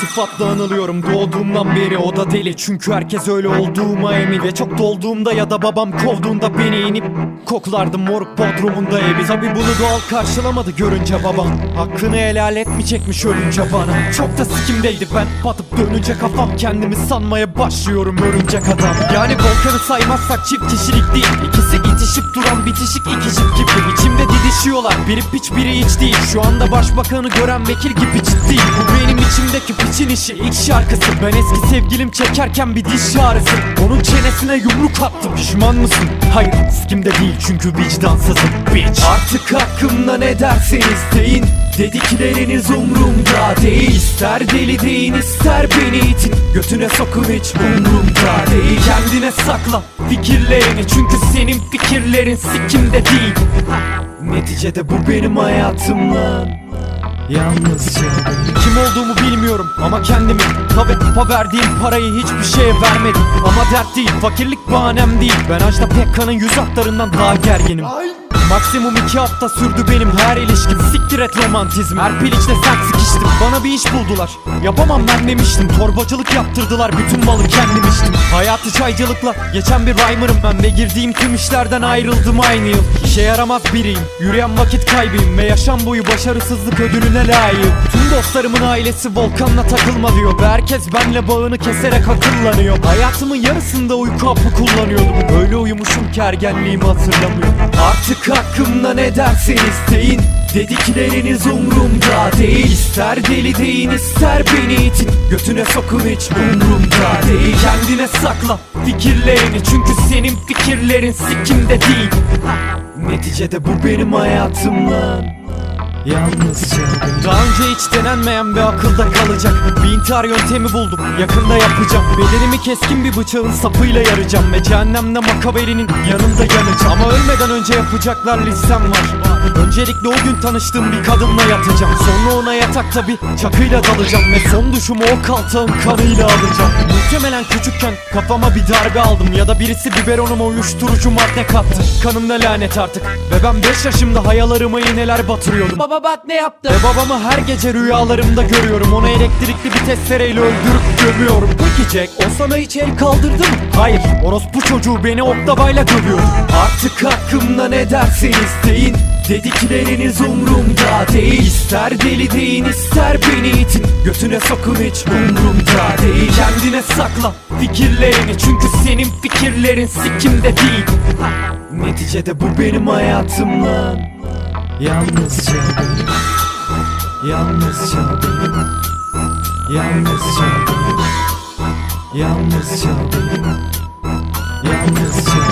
sıfatla anılıyorum. Doğduğumdan beri o da deli. Çünkü herkes öyle olduğuma emin Ve çok dolduğumda ya da babam kovduğunda beni inip Koklardım moruk bodrumunda evi. Tabi bunu doğal karşılamadı görünce babam Hakkını helal etmeyecekmiş ölünce bana. Çok da sikimdeydi. Ben batıp dönünce kafam Kendimi sanmaya başlıyorum örümcek adam. Yani volkanı saymazsak çift kişilik değil. İkisi itişip duran bitişik iki çift gibi. İçimde didişiyorlar biri piç biri hiç değil. Şu anda başbakanı gören vekil gibi ciddi. Bu benim içimdeki piçin işi. İlk şarkısı. Ben eski sevgilim çekerken bir diş ağrısı. Onun çenesine yumruk attım. Pişman mısın? Hayır sikimde değil. Çünkü vicdansızım bitch. Artık hakkımda ne derseniz deyin. Dedikleriniz umrumda değil. İster deli deyin ister beni itin. Götüne sokun hiç umrumda değil. Kendine sakla fikirlerini. Çünkü senin fikirlerin sikimde değil Neticede bu benim hayatım lan Yalnızca Kim olduğumu bilmiyorum ama kendimi. Tabi tıpa verdiğim parayı hiçbir şeye vermedim. Ama dert değil fakirlik bahanem değil. Ben Ajda Pekkan'ın yüz hatlarından daha gerginim. Maksimum iki hafta sürdü benim her ilişkim. Siktir et romantizm Her piliçle sert sıkıştım. Bana bir iş buldular. Yapamam ben demiştim. Torbacılık yaptırdılar. Bütün malı kendim içtim. Hayatı çaycılıkla geçen bir rhymer'ım ben Ve girdiğim tüm işlerden ayrıldım aynı yıl İşe yaramaz biriyim Yürüyen vakit kaybıyım Ve yaşam boyu başarısızlık ödülüne layığım. Tüm dostlarımın ailesi volkanla takılma diyor Ve herkes benle bağını keserek akıllanıyor. Hayatımın yarısında uyku hapı kullanıyordum Öyle uyumuşum ki ergenliğimi hatırlamıyorum. Artık hakkımda ne derseniz deyin Dedikleriniz umrumda değil. İster deli deyin ister beni itin. Götüne sokun hiç umrumda değil. Kendine sakla fikirlerini Çünkü senin fikirlerin sikimde değil. Neticede bu benim hayatım lan Yalnızca Daha önce hiç denenmeyen bir akılda kalacak. Bir intihar yöntemi buldum. Yakında yapacağım. Bedenimi keskin bir bıçağın sapıyla yaracağım. Ve cehennemde makaberinin yanında yanacağım. Ama ölmeden önce yapacaklar listem var. Öncelikle o gün tanıştığım bir kadınla yatacağım. Sonra ona yatakta bir çakıyla dalacağım. Ve son duşumu o kaltağın kanıyla alacağım. Muhtemelen küçükken kafama bir darbe aldım. Ya da birisi biberonuma uyuşturucu madde kattı. Kanımda lanet artık. Ve ben 5 yaşımda hayalarıma iğneler batırıyordum Baba bak ne yaptı? ve babamı her gece rüyalarımda görüyorum. Onu elektrikli bir testereyle öldürüp gömüyorum. Peki Jack o sana hiç el kaldırdı mı? Hayır orospu çocuğu beni oklavayla dövüyor. Artık hakkımda ne derseniz deyin. Dedikleriniz umrumda değil. İster deli deyin ister beni itin. Götüne sokun hiç umrumda değil. Kendine sakla fikirlerini. Çünkü senin fikirlerin sikimde değil. Neticede bu benim hayatım lan Yalnızca benim Yalnızca benim Yalnızca benim Yalnızca benim Yalnızca